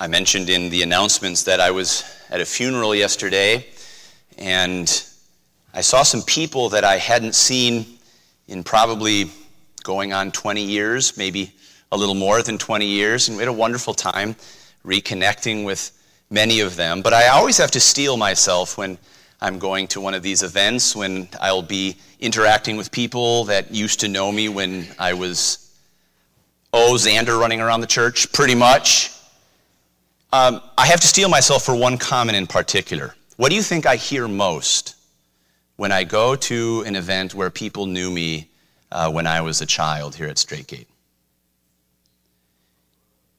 I mentioned in the announcements that I was at a funeral yesterday and I saw some people that I hadn't seen in probably going on 20 years, maybe a little more than 20 years, and we had a wonderful time reconnecting with many of them. But I always have to steel myself when I'm going to one of these events, when I'll be interacting with people that used to know me when I was, oh, Xander running around the church, pretty much. Um, I have to steel myself for one comment in particular. What do you think I hear most when I go to an event where people knew me uh, when I was a child here at Straight Gate?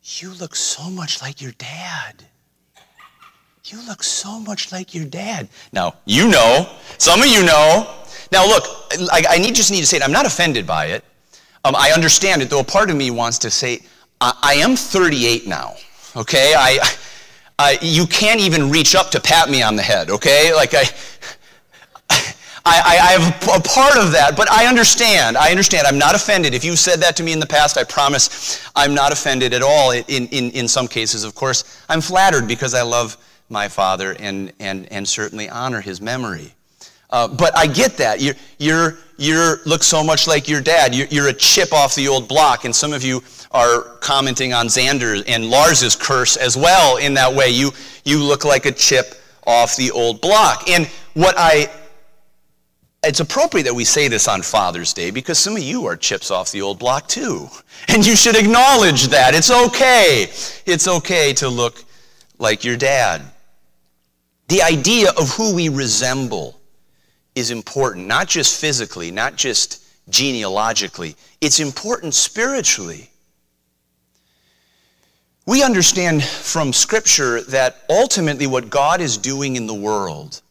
You look so much like your dad. You look so much like your dad. Now, you know, some of you know. Now, look, I, I need, just need to say it. I'm not offended by it. Um, I understand it, though a part of me wants to say, I, I am 38 now okay? I, I, you can't even reach up to pat me on the head, okay? Like I, I, I, have a part of that, but I understand. I understand. I'm not offended. If you said that to me in the past, I promise I'm not offended at all. In, in, in some cases, of course, I'm flattered because I love my father and, and, and certainly honor his memory. Uh, but I get that. You're, you're, you look so much like your dad. You're, you're a chip off the old block, and some of you are commenting on Xander and Lars's curse as well in that way. You, you look like a chip off the old block. And what I, it's appropriate that we say this on Father's Day because some of you are chips off the old block too. And you should acknowledge that. It's okay. It's okay to look like your dad. The idea of who we resemble is important, not just physically, not just genealogically, it's important spiritually. We understand from Scripture that ultimately what God is doing in the world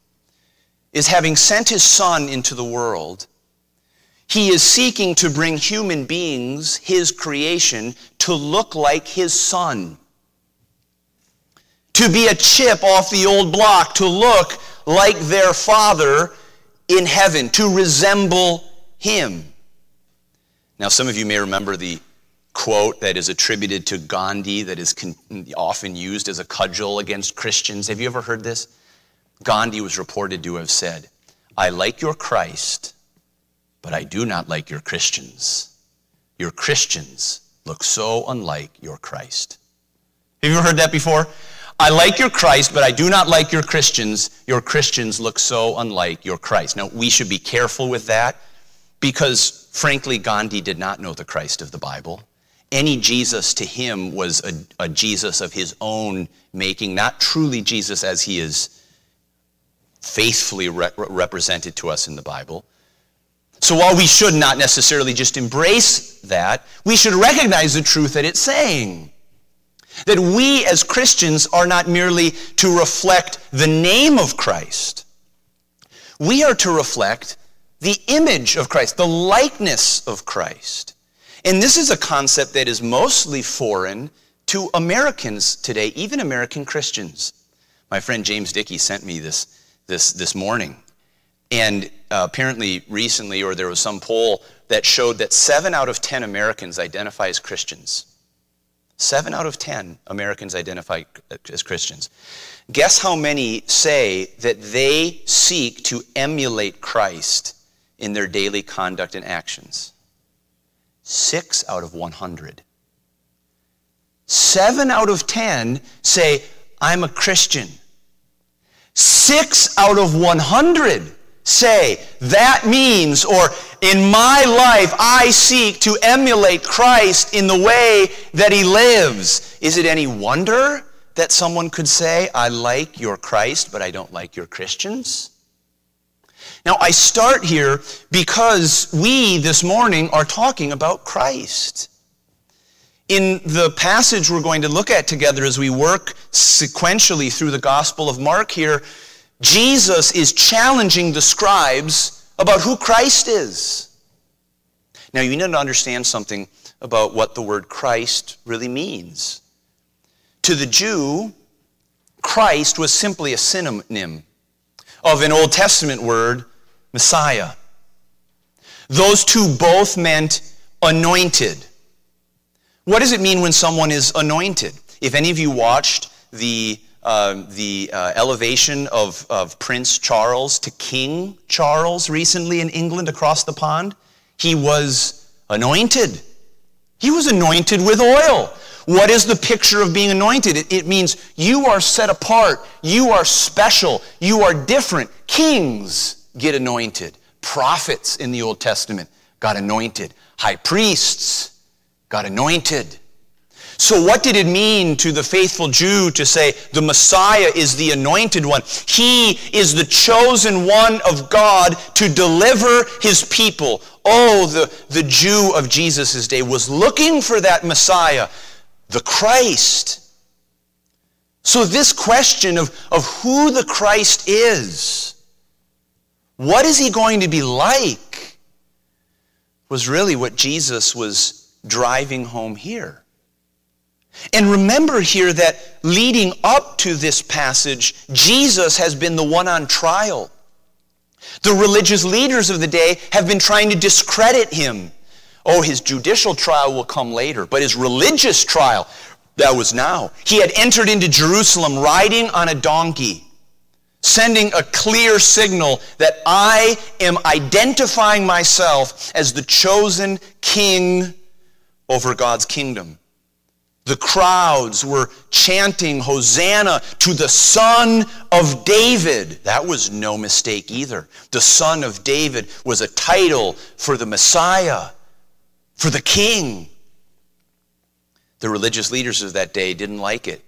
is having sent His Son into the world, He is seeking to bring human beings, His creation, to look like His Son. To be a chip off the old block, to look like their Father in heaven, to resemble Him. Now, some of you may remember the quote that is attributed to Gandhi that is con- often used as a cudgel against Christians. Have you ever heard this? Gandhi was reported to have said, I like your Christ, but I do not like your Christians. Your Christians look so unlike your Christ. Have you ever heard that before? I like your Christ, but I do not like your Christians. Your Christians look so unlike your Christ. Now, we should be careful with that because, frankly, Gandhi did not know the Christ of the Bible. Any Jesus to him was a, a Jesus of his own making, not truly Jesus as he is faithfully re- represented to us in the Bible. So while we should not necessarily just embrace that, we should recognize the truth that it's saying. That we as Christians are not merely to reflect the name of Christ, we are to reflect the image of Christ, the likeness of Christ. And this is a concept that is mostly foreign to Americans today, even American Christians. My friend James Dickey sent me this, this, this morning. And uh, apparently, recently, or there was some poll that showed that seven out of 10 Americans identify as Christians. Seven out of 10 Americans identify as Christians. Guess how many say that they seek to emulate Christ in their daily conduct and actions? Six out of 100. Seven out of 10 say, I'm a Christian. Six out of 100 say, that means, or in my life, I seek to emulate Christ in the way that he lives. Is it any wonder that someone could say, I like your Christ, but I don't like your Christians? Now, I start here because we this morning are talking about Christ. In the passage we're going to look at together as we work sequentially through the Gospel of Mark here, Jesus is challenging the scribes about who Christ is. Now, you need to understand something about what the word Christ really means. To the Jew, Christ was simply a synonym of an Old Testament word Messiah. Those two both meant anointed. What does it mean when someone is anointed? If any of you watched the, uh, the uh, elevation of, of Prince Charles to King Charles recently in England across the pond, he was anointed. He was anointed with oil. What is the picture of being anointed? It, it, means you are set apart, you are special, you are different. Kings get anointed, prophets in the Old Testament got anointed, high priests got anointed. So, what did it mean to the faithful Jew to say the Messiah is the anointed one? He is the chosen one of God to deliver his people. Oh, the, the Jew of Jesus' day was looking for that Messiah the Christ. So, this question of, of who the Christ is, what is he going to be like, was really what Jesus was driving home here. And remember here that leading up to this passage, Jesus has been the one on trial. The religious leaders of the day have been trying to discredit him. Oh, his judicial trial will come later, but his religious trial, that was now. He had entered into Jerusalem riding on a donkey, sending a clear signal that I am identifying myself as the chosen king over God's kingdom. The crowds were chanting Hosanna to the Son of David. That was no mistake either. The Son of David was a title for the Messiah for the king. The religious leaders of that day didn't like it.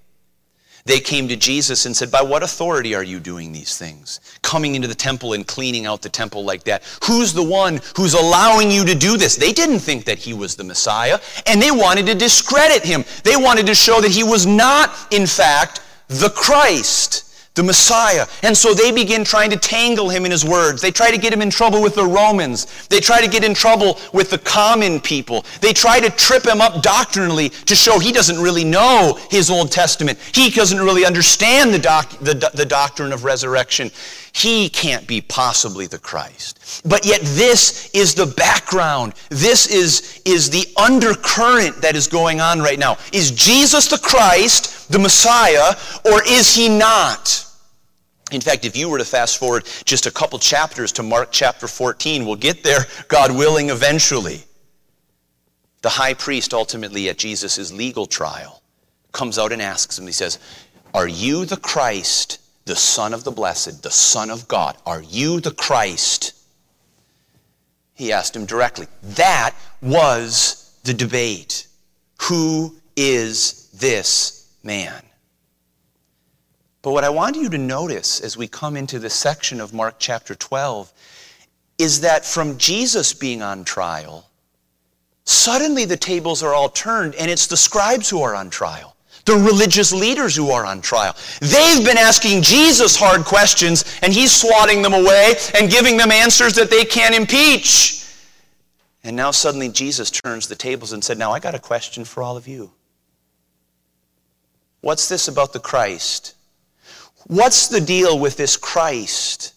They came to Jesus and said, By what authority are you doing these things? Coming into the temple and cleaning out the temple like that. Who's the one who's allowing you to do this? They didn't think that he was the Messiah, and they wanted to discredit him. They wanted to show that he was not, in fact, the Christ the Messiah. And so they begin trying to tangle him in his words. They try to get him in trouble with the Romans. They try to get in trouble with the common people. They try to trip him up doctrinally to show he doesn't really know his Old Testament. He doesn't really understand the, doc, the, the doctrine of resurrection. He can't be possibly the Christ. But yet this is the background. This is, is the undercurrent that is going on right now. Is Jesus the Christ, the Messiah, or is he not? In fact, if you were to fast forward just a couple chapters to Mark chapter 14, we'll get there, God willing, eventually. The high priest ultimately at Jesus' legal trial comes out and asks him, he says, Are you the Christ, the Son of the Blessed, the Son of God? Are you the Christ? He asked him directly. That was the debate. Who is this man? But what I want you to notice as we come into this section of Mark chapter 12 is that from Jesus being on trial, suddenly the tables are all turned and it's the scribes who are on trial, the religious leaders who are on trial. They've been asking Jesus hard questions and he's swatting them away and giving them answers that they can't impeach. And now suddenly Jesus turns the tables and said, Now I got a question for all of you. What's this about the Christ? What's the deal with this Christ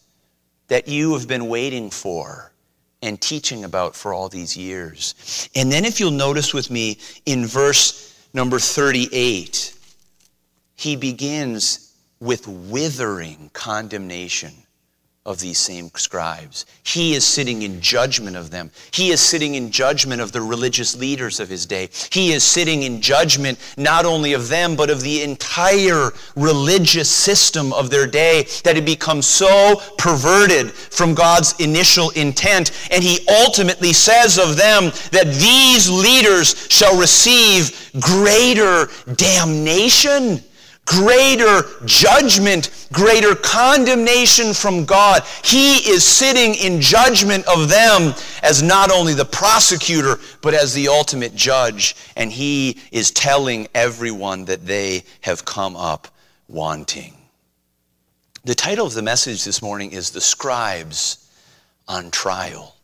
that you have been waiting for and teaching about for all these years? And then, if you'll notice with me in verse number 38, he begins with withering condemnation of these same scribes. He is sitting in judgment of them. He is sitting in judgment of the religious leaders of his day. He is sitting in judgment not only of them, but of the entire religious system of their day that had become so perverted from God's initial intent. And he ultimately says of them that these leaders shall receive greater damnation greater judgment, greater condemnation from God. He is sitting in judgment of them as not only the prosecutor, but as the ultimate judge. And he is telling everyone that they have come up wanting. The title of the message this morning is The Scribes on Trial.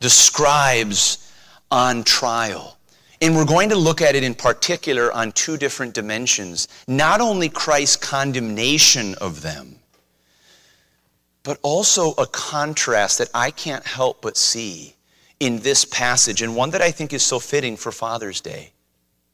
The Scribes on Trial. And we're going to look at it in particular on two different dimensions. Not only Christ's condemnation of them, but also a contrast that I can't help but see in this passage, and one that I think is so fitting for Father's Day.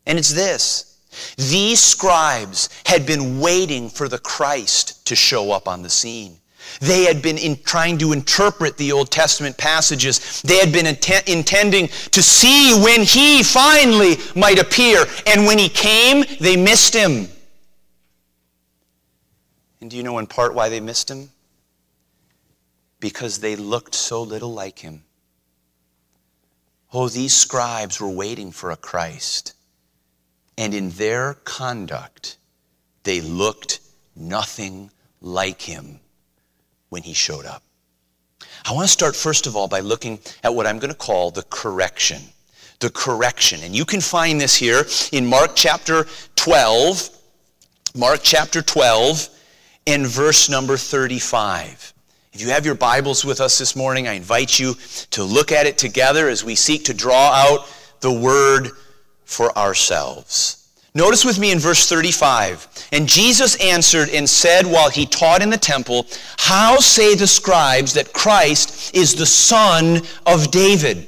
And it's this These scribes had been waiting for the Christ to show up on the scene. They had been in trying to interpret the Old Testament passages. They had been intending to see when he finally might appear. And when he came, they missed him. And do you know in part why they missed him? Because they looked so little like him. Oh, these scribes were waiting for a Christ. And in their conduct, they looked nothing like him when he showed up. I want to start, first of all, by looking at what I'm going to call the correction. The correction. And you can find this here in Mark chapter 12. Mark chapter 12 and verse number 35. If you have your Bibles with us this morning, I invite you to look at it together as we seek to draw out the word for ourselves. Notice with me in verse 35. And Jesus answered and said while he taught in the temple, How say the scribes that Christ is the son of David?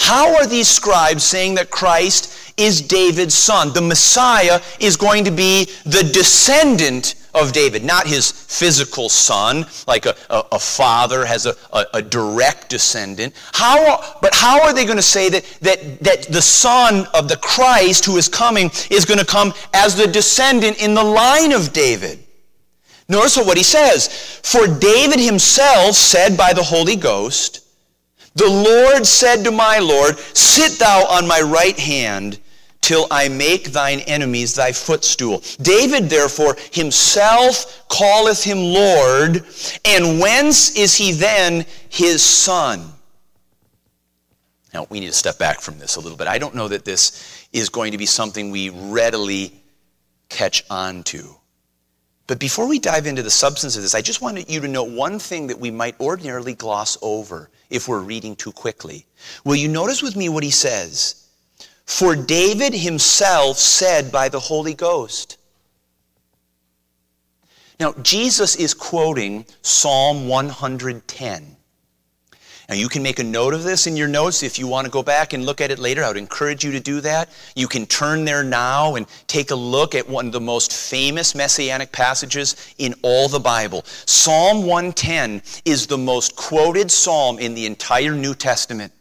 How are these scribes saying that Christ is David's son? The Messiah is going to be the descendant of David, not his physical son, like a, a, a father has a, a, a, direct descendant. How, but how are they going to say that, that, that the son of the Christ who is coming is going to come as the descendant in the line of David? Notice what he says. For David himself said by the Holy Ghost, The Lord said to my Lord, Sit thou on my right hand till I make thine enemies thy footstool. David, therefore, himself calleth him Lord, and whence is he then his son? Now, we need to step back from this a little bit. I don't know that this is going to be something we readily catch on to. But before we dive into the substance of this, I just wanted you to note one thing that we might ordinarily gloss over if we're reading too quickly. Will you notice with me what he says? For David himself said by the Holy Ghost. Now, Jesus is quoting Psalm 110. Now, you can make a note of this in your notes if you want to go back and look at it later. I would encourage you to do that. You can turn there now and take a look at one of the most famous messianic passages in all the Bible. Psalm 110 is the most quoted psalm in the entire New Testament.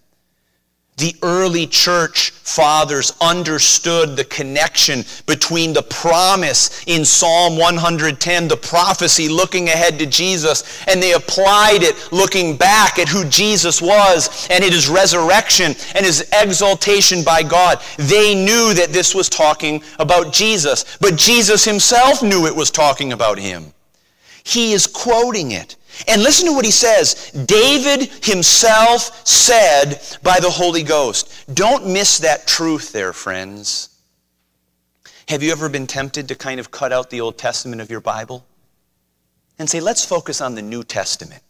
The early church fathers understood the connection between the promise in Psalm 110, the prophecy looking ahead to Jesus, and they applied it looking back at who Jesus was and at his resurrection and his exaltation by God. They knew that this was talking about Jesus, but Jesus himself knew it was talking about him. He is quoting it. And listen to what he says. David himself said by the Holy Ghost. Don't miss that truth there, friends. Have you ever been tempted to kind of cut out the Old Testament of your Bible and say, let's focus on the New Testament?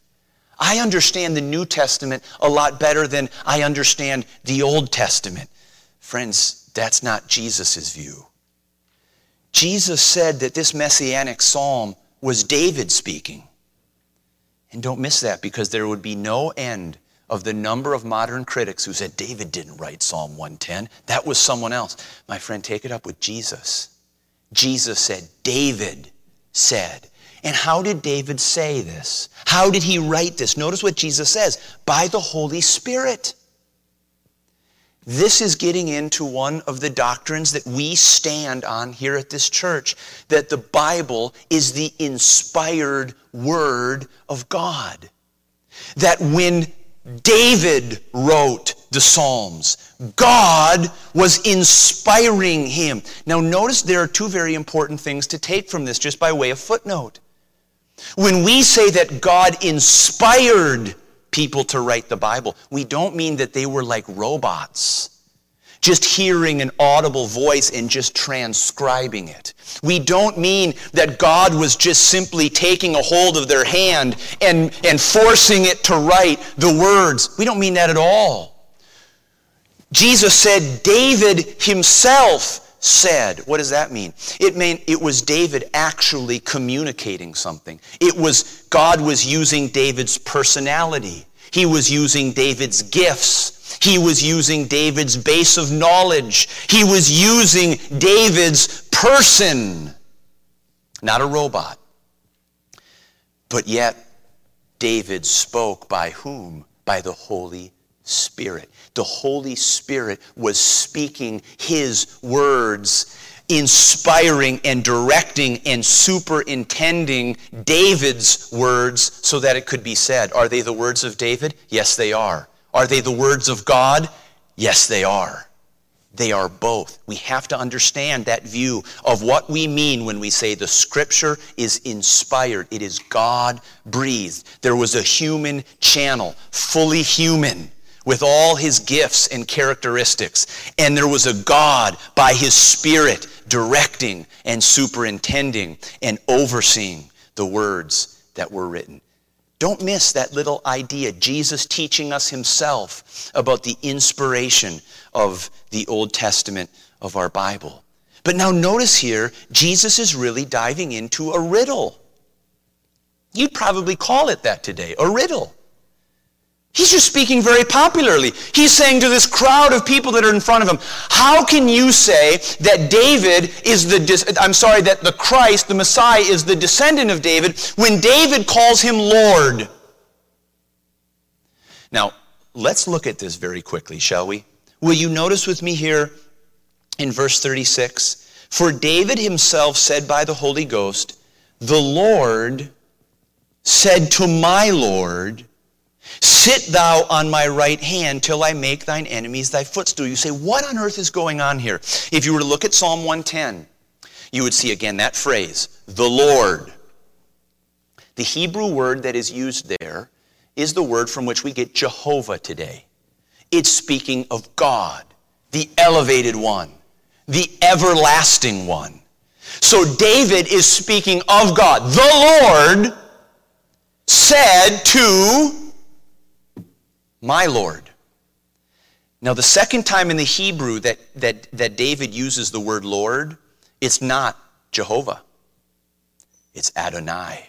I understand the New Testament a lot better than I understand the Old Testament. Friends, that's not Jesus' view. Jesus said that this messianic psalm was David speaking. And don't miss that because there would be no end of the number of modern critics who said David didn't write Psalm 110. That was someone else. My friend, take it up with Jesus. Jesus said, David said. And how did David say this? How did he write this? Notice what Jesus says by the Holy Spirit. This is getting into one of the doctrines that we stand on here at this church that the Bible is the inspired Word of God. That when David wrote the Psalms, God was inspiring him. Now, notice there are two very important things to take from this, just by way of footnote. When we say that God inspired people to write the Bible. We don't mean that they were like robots, just hearing an audible voice and just transcribing it. We don't mean that God was just simply taking a hold of their hand and, and forcing it to write the words. We don't mean that at all. Jesus said David himself said. What does that mean? It meant it was David actually communicating something. It was God was using David's personality. He was using David's gifts. He was using David's base of knowledge. He was using David's person, not a robot. But yet, David spoke by whom? By the Holy Spirit. The Holy Spirit was speaking his words inspiring and directing and superintending David's words so that it could be said. Are they the words of David? Yes, they are. Are they the words of God? Yes, they are. They are both. We have to understand that view of what we mean when we say the scripture is inspired. It is God breathed. There was a human channel, fully human with all his gifts and characteristics. And there was a God by his Spirit directing and superintending and overseeing the words that were written. Don't miss that little idea. Jesus teaching us himself about the inspiration of the Old Testament of our Bible. But now notice here, Jesus is really diving into a riddle. You'd probably call it that today, a riddle. He's just speaking very popularly. He's saying to this crowd of people that are in front of him, how can you say that David is the, I'm sorry, that the Christ, the Messiah, is the descendant of David when David calls him Lord? Now, let's look at this very quickly, shall we? Will you notice with me here in verse 36? For David himself said by the Holy Ghost, The Lord said to my Lord, Sit thou on my right hand till I make thine enemies thy footstool. You say, what on earth is going on here? If you were to look at Psalm 110, you would see again that phrase, the Lord. The Hebrew word that is used there is the word from which we get Jehovah today. It's speaking of God, the elevated one, the everlasting one. So David is speaking of God. The Lord said to my Lord. Now, the second time in the Hebrew that, that, that David uses the word Lord, it's not Jehovah, it's Adonai.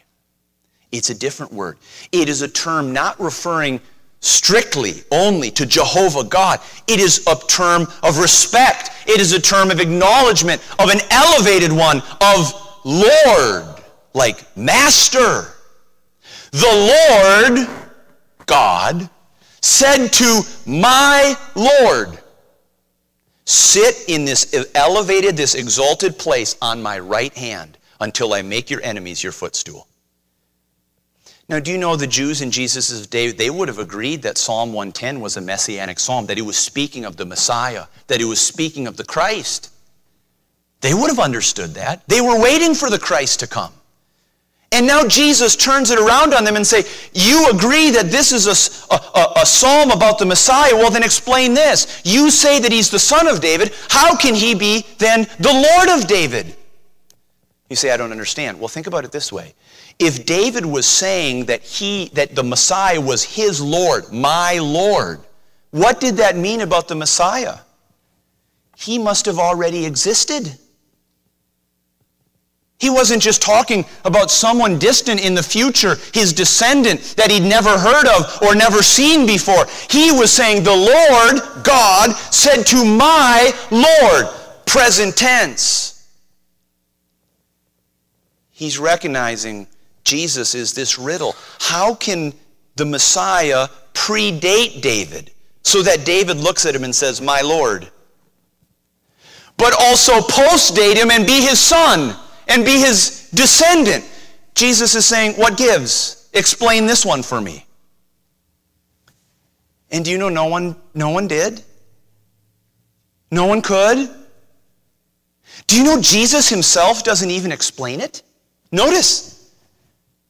It's a different word. It is a term not referring strictly only to Jehovah God. It is a term of respect. It is a term of acknowledgement of an elevated one, of Lord, like Master. The Lord God said to my Lord, Sit in this elevated, this exalted place on my right hand until I make your enemies your footstool. Now, do you know the Jews in Jesus' day, they would have agreed that Psalm 110 was a messianic psalm, that he was speaking of the Messiah, that he was speaking of the Christ. They would have understood that. They were waiting for the Christ to come. And now Jesus turns it around on them and say, you agree that this is a, a, a, psalm about the Messiah. Well, then explain this. You say that he's the son of David. How can he be then the Lord of David? You say, I don't understand. Well, think about it this way. If David was saying that he, that the Messiah was his Lord, my Lord, what did that mean about the Messiah? He must have already existed. He wasn't just talking about someone distant in the future, his descendant that he'd never heard of or never seen before. He was saying, The Lord God said to my Lord, present tense. He's recognizing Jesus is this riddle. How can the Messiah predate David so that David looks at him and says, My Lord? But also postdate him and be his son and be his descendant. Jesus is saying, What gives? Explain this one for me. And do you know no one no one did? No one could? Do you know Jesus himself doesn't even explain it? Notice.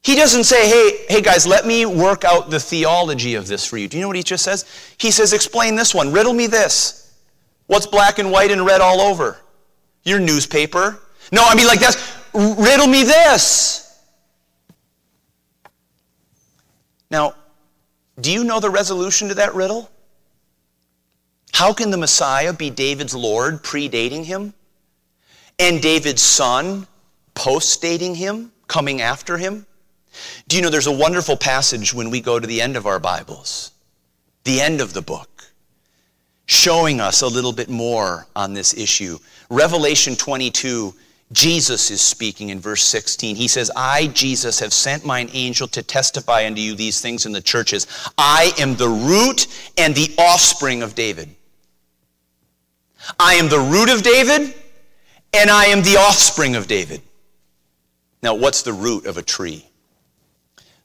He doesn't say, hey, hey guys, let me work out the theology of this for you. Do you know what he just says? He says, explain this one. Riddle me this. What's black and white and red all over? Your newspaper, no, I mean like this. Riddle me this. Now, do you know the resolution to that riddle? How can the Messiah be David's Lord, predating him, and David's son, post-dating him, coming after him? Do you know there's a wonderful passage when we go to the end of our Bibles, the end of the book, showing us a little bit more on this issue. Revelation 22, Jesus is speaking in verse 16. He says, I, Jesus, have sent mine angel to testify unto you these things in the churches. I am the root and the offspring of David. I am the root of David, and I am the offspring of David. Now, what's the root of a tree?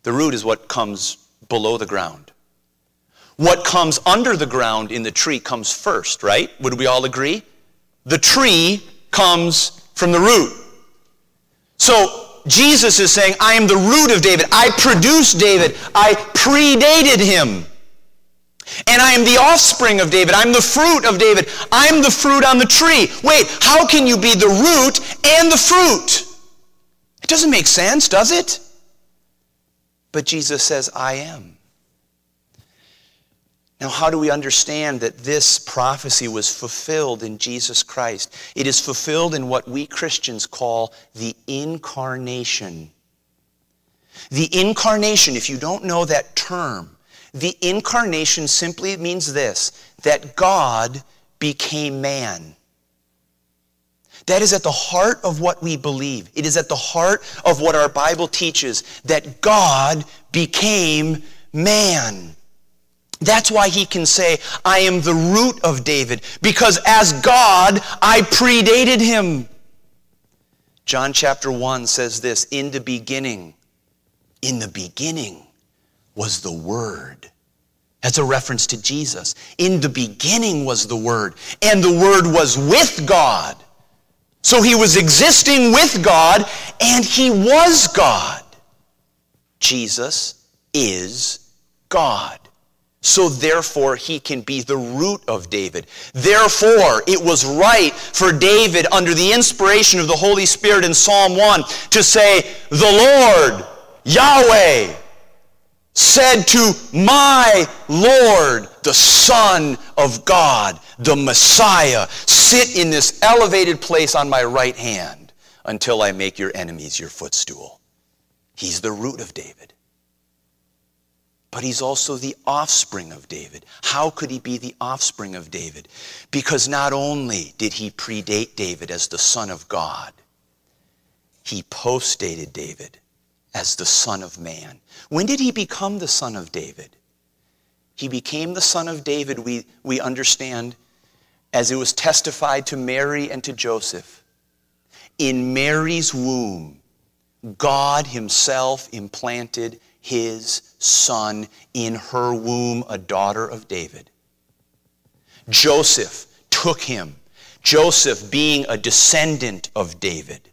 The root is what comes below the ground. What comes under the ground in the tree comes first, right? Would we all agree? The tree comes from the root. So, Jesus is saying, I am the root of David. I produced David. I predated him. And I am the offspring of David. I'm the fruit of David. I'm the fruit on the tree. Wait, how can you be the root and the fruit? It doesn't make sense, does it? But Jesus says, I am. Now, how do we understand that this prophecy was fulfilled in Jesus Christ? It is fulfilled in what we Christians call the incarnation. The incarnation, if you don't know that term, the incarnation simply means this that God became man. That is at the heart of what we believe. It is at the heart of what our Bible teaches that God became man. That's why he can say, I am the root of David, because as God, I predated him. John chapter 1 says this In the beginning, in the beginning was the Word. That's a reference to Jesus. In the beginning was the Word, and the Word was with God. So he was existing with God, and he was God. Jesus is God. So therefore, he can be the root of David. Therefore, it was right for David, under the inspiration of the Holy Spirit in Psalm 1, to say, The Lord, Yahweh, said to my Lord, the Son of God, the Messiah, sit in this elevated place on my right hand until I make your enemies your footstool. He's the root of David. But he's also the offspring of David. How could he be the offspring of David? Because not only did he predate David as the Son of God, he postdated David as the Son of Man. When did he become the Son of David? He became the Son of David, we, we understand, as it was testified to Mary and to Joseph. In Mary's womb, God Himself implanted His Son in her womb, a daughter of David. Joseph took him, Joseph being a descendant of David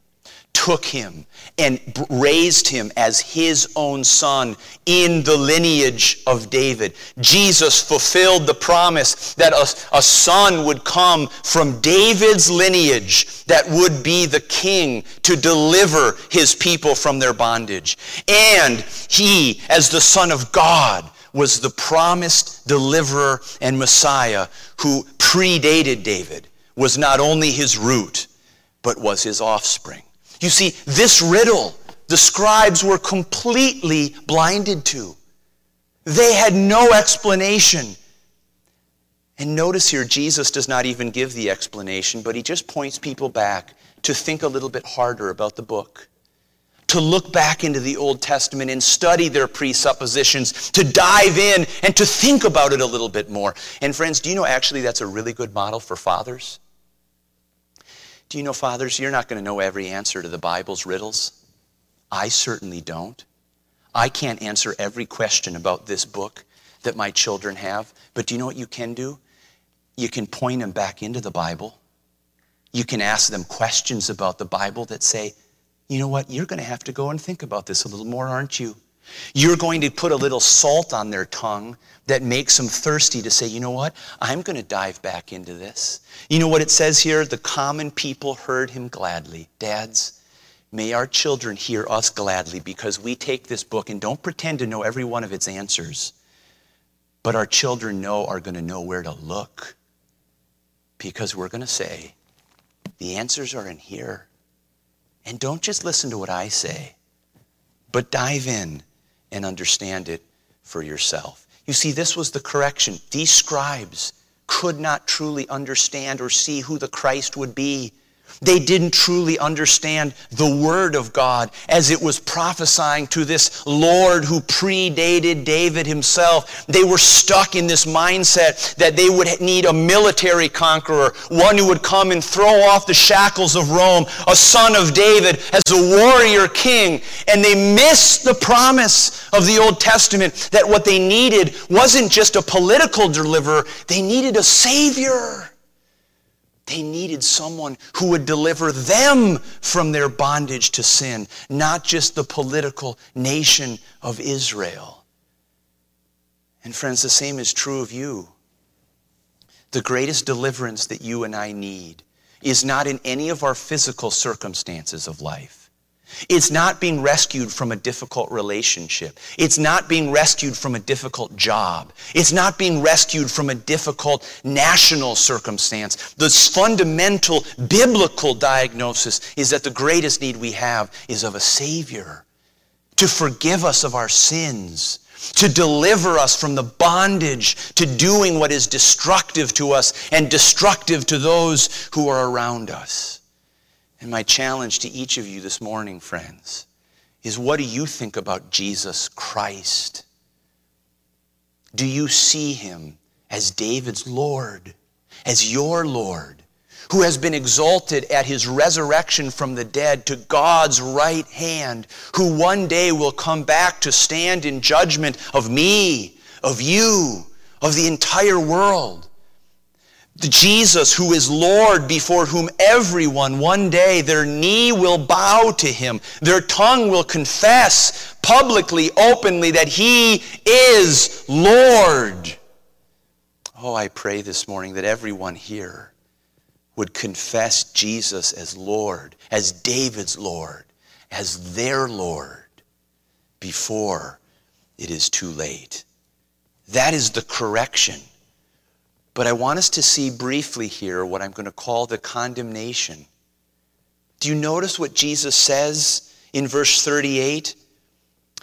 took him and raised him as his own son in the lineage of David. Jesus fulfilled the promise that a, a, son would come from David's lineage that would be the king to deliver his people from their bondage. And he, as the Son of God, was the promised deliverer and Messiah who predated David, was not only his root, but was his offspring. You see, this riddle the scribes were completely blinded to. They had no explanation. And notice here, Jesus does not even give the explanation, but he just points people back to think a little bit harder about the book, to look back into the Old Testament and study their presuppositions, to dive in and to think about it a little bit more. And friends, do you know actually that's a really good model for fathers? Do you know, fathers, you're not going to know every answer to the Bible's riddles? I certainly don't. I can't answer every question about this book that my children have. But do you know what you can do? You can point them back into the Bible. You can ask them questions about the Bible that say, you know what, you're going to have to go and think about this a little more, aren't you? You're going to put a little salt on their tongue that makes them thirsty to say, you know what? I'm going to dive back into this. You know what it says here? The common people heard him gladly. Dads, may our children hear us gladly because we take this book and don't pretend to know every one of its answers. But our children know are going to know where to look because we're going to say, the answers are in here. And don't just listen to what I say but dive in and understand it for yourself. You see, this was the correction. These scribes could not truly understand or see who the Christ would be they didn't truly understand the Word of God as it was prophesying to this Lord who predated David himself. They were stuck in this mindset that they would need a military conqueror, one who would come and throw off the shackles of Rome, a son of David as a warrior king. And they missed the promise of the Old Testament that what they needed wasn't just a political deliverer, they needed a Savior. They needed someone who would deliver them from their bondage to sin, not just the political nation of Israel. And friends, the same is true of you. The greatest deliverance that you and I need is not in any of our physical circumstances of life. It's not being rescued from a difficult relationship. It's not being rescued from a difficult job. It's not being rescued from a difficult national circumstance. The fundamental biblical diagnosis is that the greatest need we have is of a Savior to forgive us of our sins, to deliver us from the bondage to doing what is destructive to us and destructive to those who are around us. And my challenge to each of you this morning, friends, is what do you think about Jesus Christ? Do you see him as David's Lord, as your Lord, who has been exalted at his resurrection from the dead to God's right hand, who one day will come back to stand in judgment of me, of you, of the entire world? Jesus who is Lord before whom everyone one day their knee will bow to him. Their tongue will confess publicly, openly that he is Lord. Oh, I pray this morning that everyone here would confess Jesus as Lord, as David's Lord, as their Lord before it is too late. That is the correction but I want us to see briefly here what I'm going to call the condemnation. Do you notice what Jesus says in verse 38?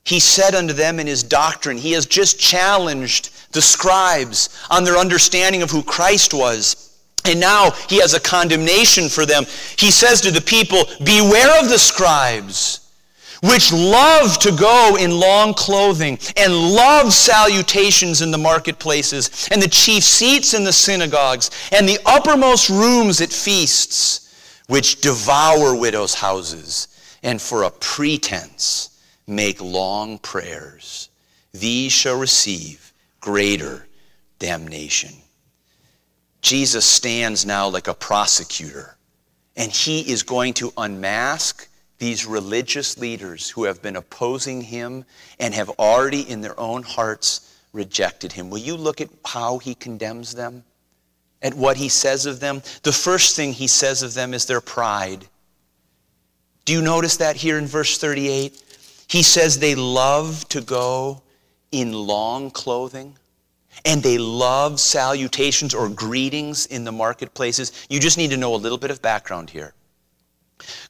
He said unto them in his doctrine, he has just challenged the scribes on their understanding of who Christ was. And now he has a condemnation for them. He says to the people, Beware of the scribes which love to go in long clothing and love salutations in the marketplaces and the chief seats in the synagogues and the uppermost rooms at feasts, which devour widows' houses and for a pretense make long prayers. These shall receive greater damnation. Jesus stands now like a prosecutor, and he is going to unmask these religious leaders who have been opposing him and have already in their own hearts rejected him. Will you look at how he condemns them? At what he says of them? The first thing he says of them is their pride. Do you notice that here in verse 38? He says they love to go in long clothing and they love salutations or greetings in the marketplaces. You just need to know a little bit of background here.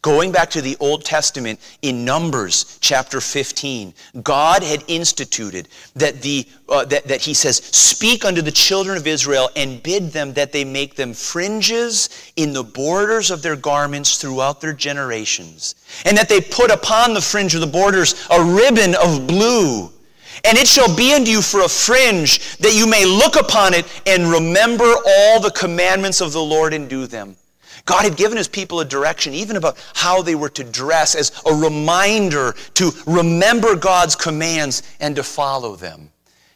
Going back to the Old Testament in Numbers chapter 15, God had instituted that, the, uh, that, that He says, Speak unto the children of Israel and bid them that they make them fringes in the borders of their garments throughout their generations, and that they put upon the fringe of the borders a ribbon of blue. And it shall be unto you for a fringe, that you may look upon it and remember all the commandments of the Lord and do them. God had given his people a direction, even about how they were to dress, as a reminder to remember God's commands and to follow them.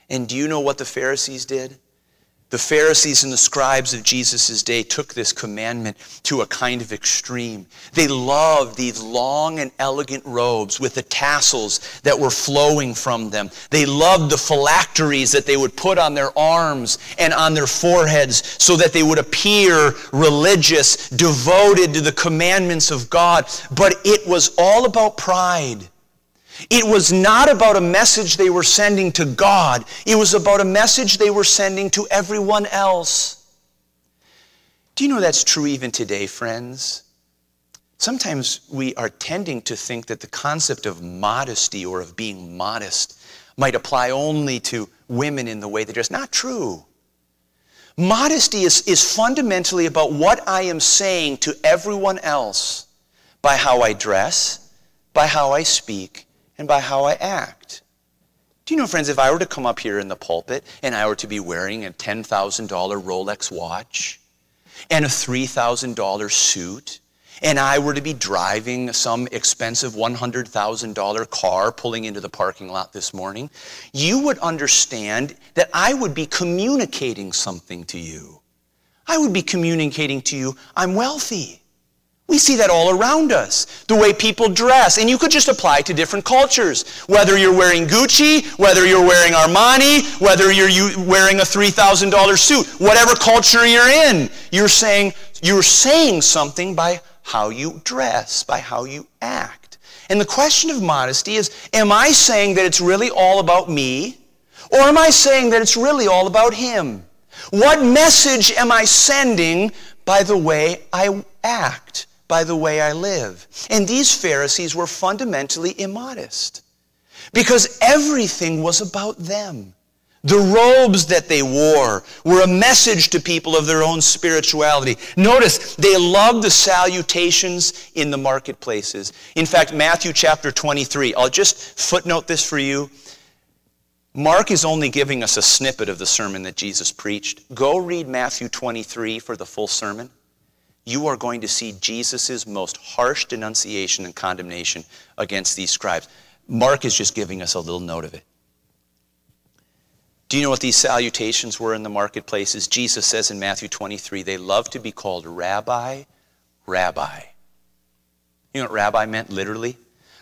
And do you know what the Pharisees did? The Pharisees and the scribes of Jesus' day took this commandment to a kind of extreme. They loved these long and elegant robes with the tassels that were flowing from them. They loved the phylacteries that they would put on their arms and on their foreheads so that they would appear religious, devoted to the commandments of God. But it was all about pride. It was not about a message they were sending to God. It was about a message they were sending to everyone else. Do you know that's true even today, friends? Sometimes we are tending to think that the concept of modesty or of being modest might apply only to women in the way that is not true. Modesty is, is fundamentally about what I am saying to everyone else by how I dress, by how I speak, and by how I act. Do you know, friends, if I were to come up here in the pulpit and I were to be wearing a $10,000 Rolex watch and a $3,000 suit, and I were to be driving some expensive $100,000 car pulling into the parking lot this morning, you would understand that I would be communicating something to you. I would be communicating to you, I'm wealthy. We see that all around us. The way people dress. And you could just apply to different cultures. Whether you're wearing Gucci, whether you're wearing Armani, whether you're wearing a $3,000 suit, whatever culture you're in, you're saying, you're saying something by how you dress, by how you act. And the question of modesty is am I saying that it's really all about me? Or am I saying that it's really all about Him? What message am I sending by the way I act, by the way I live? And these Pharisees were fundamentally immodest because everything was about them. The robes that they wore were a message to people of their own spirituality. Notice, they loved the salutations in the marketplaces. In fact, Matthew chapter 23, I'll just footnote this for you. Mark is only giving us a snippet of the sermon that Jesus preached. Go read Matthew 23 for the full sermon. You are going to see Jesus' most harsh denunciation and condemnation against these scribes. Mark is just giving us a little note of it. Do you know what these salutations were in the marketplaces? Jesus says in Matthew 23, they love to be called rabbi, rabbi. You know what rabbi meant literally?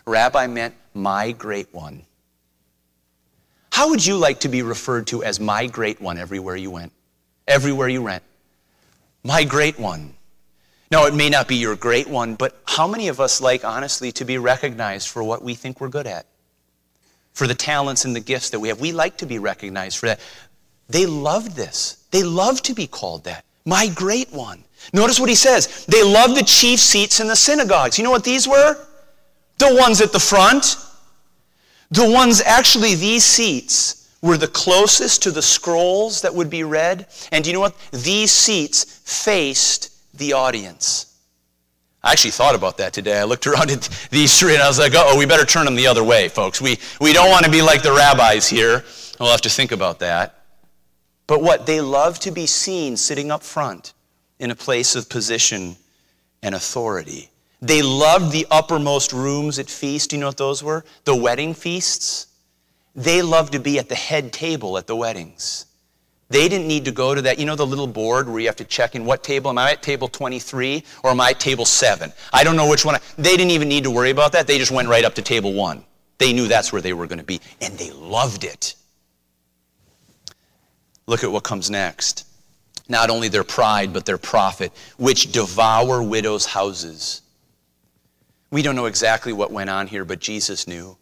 Rabbi meant my great one. How would you like to be referred to as my great one everywhere you went? Everywhere you went. My great one. Now, it may not be your great one, but how many of us like, honestly, to be recognized for what we think we're good at? for the talents and the gifts that we have. We like to be recognized for that. They loved this. They love to be called that. My great one. Notice what he says. They loved the chief seats in the synagogues. You know what these were? The ones at the front. The ones, actually, these seats were the closest to the scrolls that would be read. And do you know what? These seats faced the audience. I actually thought about that today. I looked around at these three and I was like, oh, we better turn them the other way, folks. We, we don't want to be like the rabbis here. We'll have to think about that. But what? They love to be seen sitting up front in a place of position and authority. They loved the uppermost rooms at feast. You know what those were? The wedding feasts. They loved to be at the head table at the weddings. They didn't need to go to that, you know, the little board where you have to check in what table? Am I at table 23 or am I at table 7? I don't know which one. I, they didn't even need to worry about that. They just went right up to table 1. They knew that's where they were going to be, and they loved it. Look at what comes next. Not only their pride, but their profit, which devour widows' houses. We don't know exactly what went on here, but Jesus knew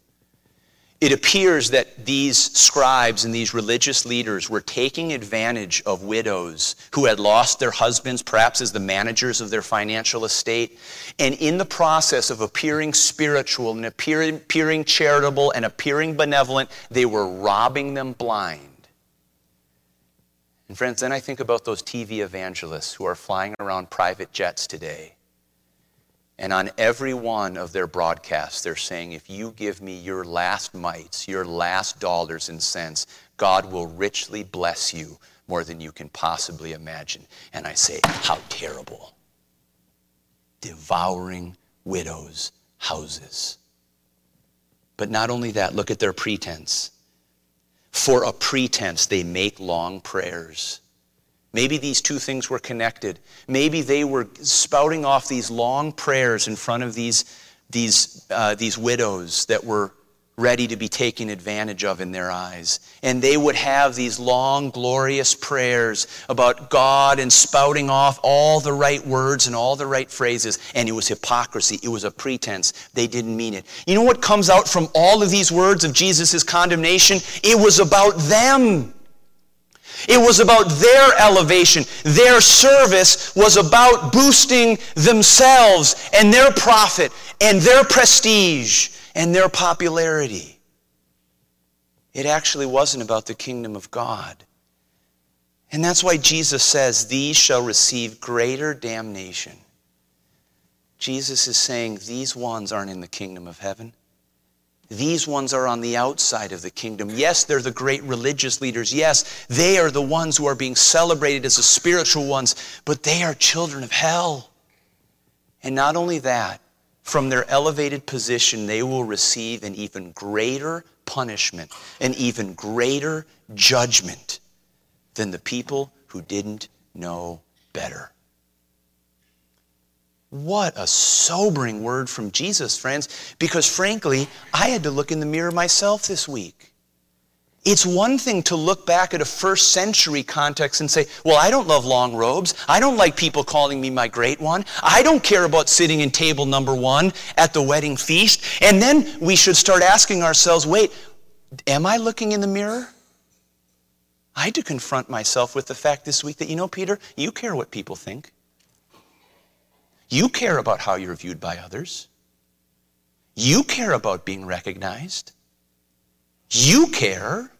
it appears that these scribes and these religious leaders were taking advantage of widows who had lost their husbands, perhaps as the managers of their financial estate. And in the process of appearing spiritual and appearing, appearing charitable and appearing benevolent, they were robbing them blind. And friends, then I think about those TV evangelists who are flying around private jets today and on every one of their broadcasts, they're saying, if you give me your last mites, your last dollars and cents, God will richly bless you more than you can possibly imagine. And I say, how terrible. Devouring widows' houses. But not only that, look at their pretense. For a pretense, they make long prayers. Maybe these two things were connected. Maybe they were spouting off these long prayers in front of these, these, uh, these widows that were ready to be taken advantage of in their eyes. And they would have these long, glorious prayers about God and spouting off all the right words and all the right phrases. And it was hypocrisy, it was a pretense. They didn't mean it. You know what comes out from all of these words of Jesus' condemnation? It was about them. It was about their elevation. Their service was about boosting themselves and their profit and their prestige and their popularity. It actually wasn't about the kingdom of God. And that's why Jesus says, These shall receive greater damnation. Jesus is saying, These ones aren't in the kingdom of heaven. These ones are on the outside of the kingdom. Yes, they're the great religious leaders. Yes, they are the ones who are being celebrated as the spiritual ones, but they are children of hell. And not only that, from their elevated position, they will receive an even greater punishment, an even greater judgment than the people who didn't know better. What a sobering word from Jesus, friends, because frankly, I had to look in the mirror myself this week. It's one thing to look back at a first century context and say, well, I don't love long robes. I don't like people calling me my great one. I don't care about sitting in table number one at the wedding feast. And then we should start asking ourselves, wait, am I looking in the mirror? I had to confront myself with the fact this week that, you know, Peter, you care what people think. You care about how you're viewed by others. You care about being recognized. You care.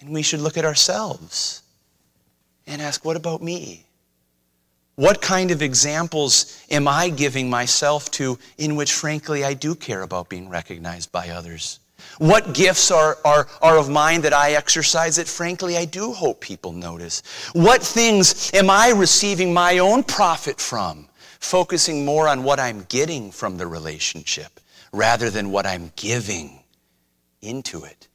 And we should look at ourselves and ask, what about me? What kind of examples am I giving myself to in which, frankly, I do care about being recognized by others? What gifts are, are, are of mine that I exercise that, frankly, I do hope people notice? What things am I receiving my own profit from, focusing more on what I'm getting from the relationship rather than what I'm giving into it?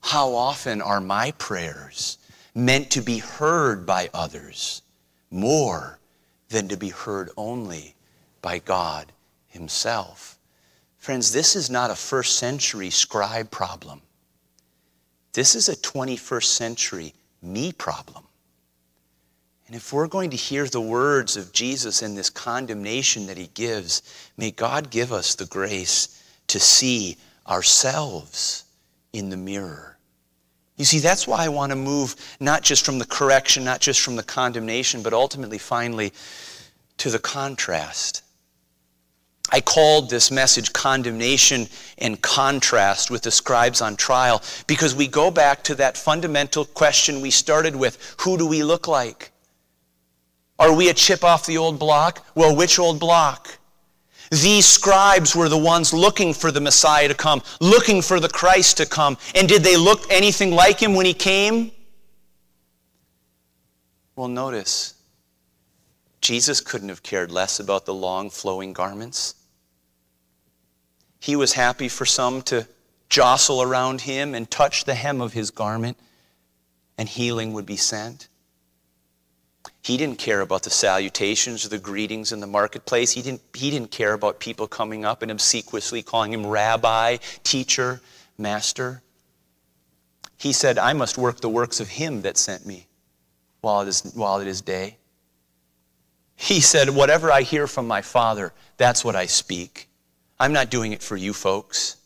How often are my prayers meant to be heard by others more than to be heard only by God Himself? Friends, this is not a first century scribe problem. This is a 21st century me problem. And if we're going to hear the words of Jesus in this condemnation that he gives, may God give us the grace to see ourselves in the mirror. You see, that's why I want to move not just from the correction, not just from the condemnation, but ultimately, finally, to the contrast. I called this message condemnation and contrast with the scribes on trial because we go back to that fundamental question we started with who do we look like? Are we a chip off the old block? Well, which old block? These scribes were the ones looking for the Messiah to come, looking for the Christ to come. And did they look anything like him when he came? Well, notice Jesus couldn't have cared less about the long flowing garments. He was happy for some to jostle around him and touch the hem of his garment, and healing would be sent. He didn't care about the salutations or the greetings in the marketplace. He didn't, he didn't care about people coming up and obsequiously calling him rabbi, teacher, master. He said, I must work the works of him that sent me while it is, while it is day. He said, Whatever I hear from my Father, that's what I speak. I'm not doing it for you folks.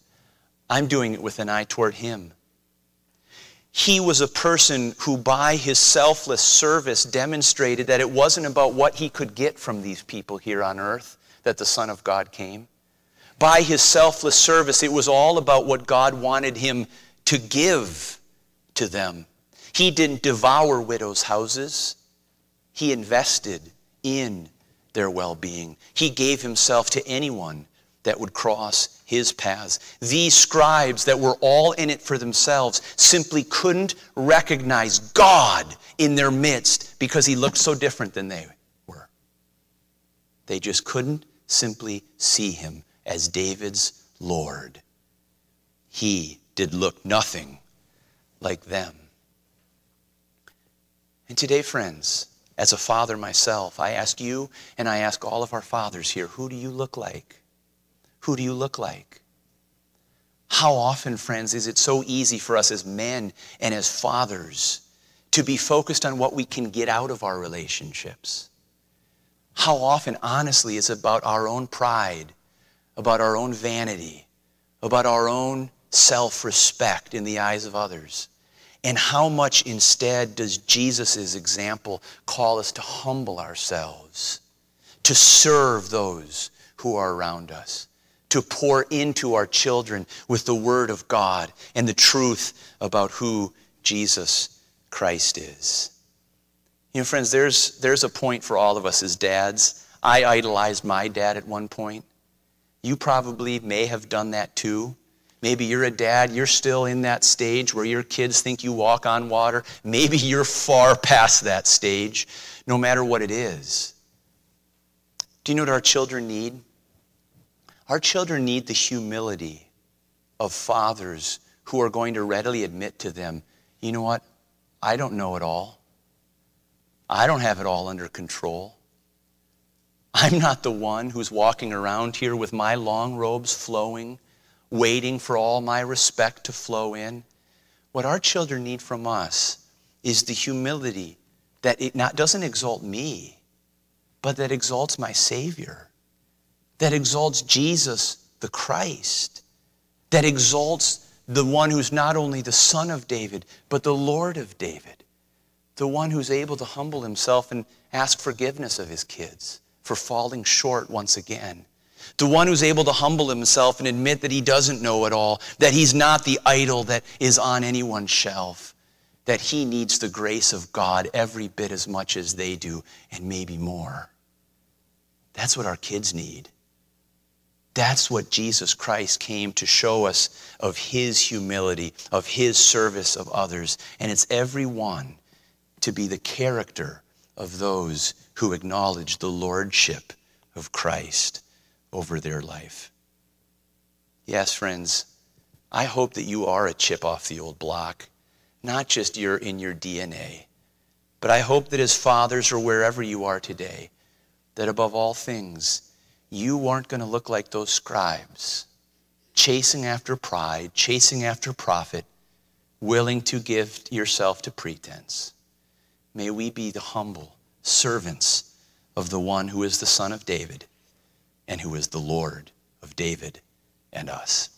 I'm doing it with an eye toward Him. He was a person who, by his selfless service, demonstrated that it wasn't about what he could get from these people here on earth that the Son of God came. By his selfless service, it was all about what God wanted him to give to them. He didn't devour widows' houses, he invested in their well being. He gave himself to anyone that would cross his paths. These scribes that were all in it for themselves simply couldn't recognize God in their midst because he looked so different than they were. They just couldn't simply see him as David's Lord. He did look nothing like them. And today, friends, as a father myself, I ask you and I ask all of our fathers here, who do you look like? Who do you look like? How often, friends, is it so easy for us as men and as fathers to be focused on what we can get out of our relationships? How often, honestly, is about our own pride, about our own vanity, about our own self respect in the eyes of others? And how much instead does Jesus' example call us to humble ourselves, to serve those who are around us, to pour into our children with the Word of God and the truth about who Jesus Christ is. You know, friends, there's, there's a point for all of us as dads. I idolized my dad at one point. You probably may have done that too. Maybe you're a dad, you're still in that stage where your kids think you walk on water. Maybe you're far past that stage, no matter what it is. Do you know what our children need? Our children need the humility of fathers who are going to readily admit to them, you know what? I don't know it all. I don't have it all under control. I'm not the one who's walking around here with my long robes flowing waiting for all my respect to flow in. What our children need from us is the humility that it not, doesn't exalt me, but that exalts my Savior, that exalts Jesus the Christ, that exalts the one who's not only the Son of David, but the Lord of David, the one who's able to humble himself and ask forgiveness of his kids for falling short once again the one who's able to humble himself and admit that he doesn't know it all, that he's not the idol that is on anyone's shelf, that he needs the grace of God every bit as much as they do, and maybe more. That's what our kids need. That's what Jesus Christ came to show us of his humility, of his service of others. And it's every one to be the character of those who acknowledge the lordship of Christ over their life. Yes, friends, I hope that you are a chip off the old block, not just you're in your DNA, but I hope that as fathers or wherever you are today, that above all things, you aren't going to look like those scribes, chasing after pride, chasing after profit, willing to give yourself to pretense. May we be the humble servants of the one who is the Son of David and who is the Lord of David and us.